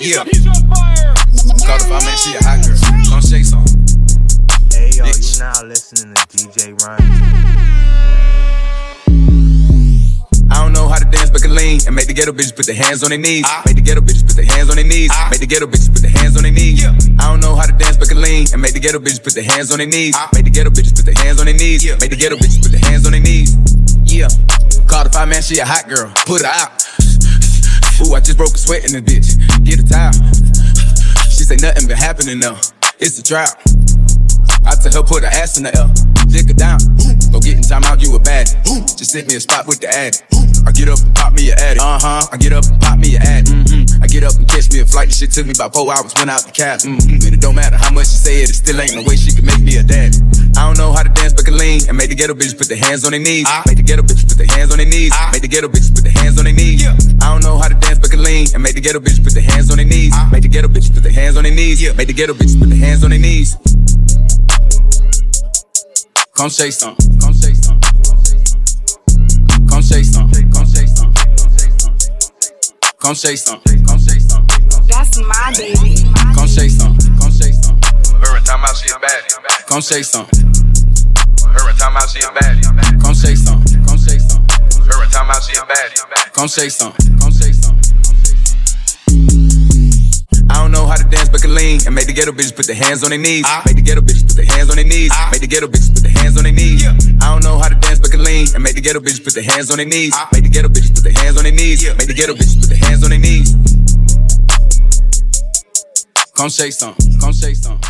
Yeah. Call the man, she a hot girl. Come shake some. Hey yo, Bitch. you now listening to DJ Ryan. I don't know how to dance, but can lean and make the ghetto bitches put their hands on their knees. Ah. Make the ghetto bitches put their hands on their knees. Ah. Make the ghetto bitches put their hands on their knees. Yeah. I don't know how to dance, but can lean and make the ghetto bitches put their hands on their knees. Make the ghetto bitches put their hands on their knees. Make the ghetto bitches put their hands on their knees. Yeah. Call the five man, she a hot girl. Put her out. Ooh, I just broke a sweat in this bitch. Get a towel. She say nothing been happening now. It's a drought. I tell her put her ass in the L, lick her down. Go get in time out, you a baddie. Just sent me a spot with the addy. I get up and pop me a addy. Uh huh. I get up and pop me a addy. Mm-hmm. I get up and catch me a flight. The shit took me about four hours. Went out the cab. Mm-hmm. And it don't matter how much she say it, it still ain't no way she can make me a daddy. I don't know how to dance, but can lean and make the ghetto bitches put their hands on their knees. I Make the ghetto bitches put their hands on their knees. I Make the ghetto bitches put their hands on their knees. I the ghetto bitch put their hands on their knees. Make the ghetto bitch put their hands on their knees. Yeah. Make the ghetto bitch put their hands on their knees. Come say some. Come say some. Come say some. Come say some. Come say some. Come say some. That's my baby. Come say some. Come say some. Every time I see a baddie, Come say some. every time I see a baddie, Come say some. Come say some. every time I see a baddie, Come say some. Come say some. Ghetto bitches put their hands on their knees. Ah. Make the ghetto bitches put their hands on their knees. Ah. Make the ghetto bitches put their hands on their knees. I don't know how to dance, but can lean and make the ghetto bitches put their hands on their knees. Ah. Make the ghetto bitches put their hands on their knees. Make the ghetto bitches put their hands on their knees. Come say some. Come say some.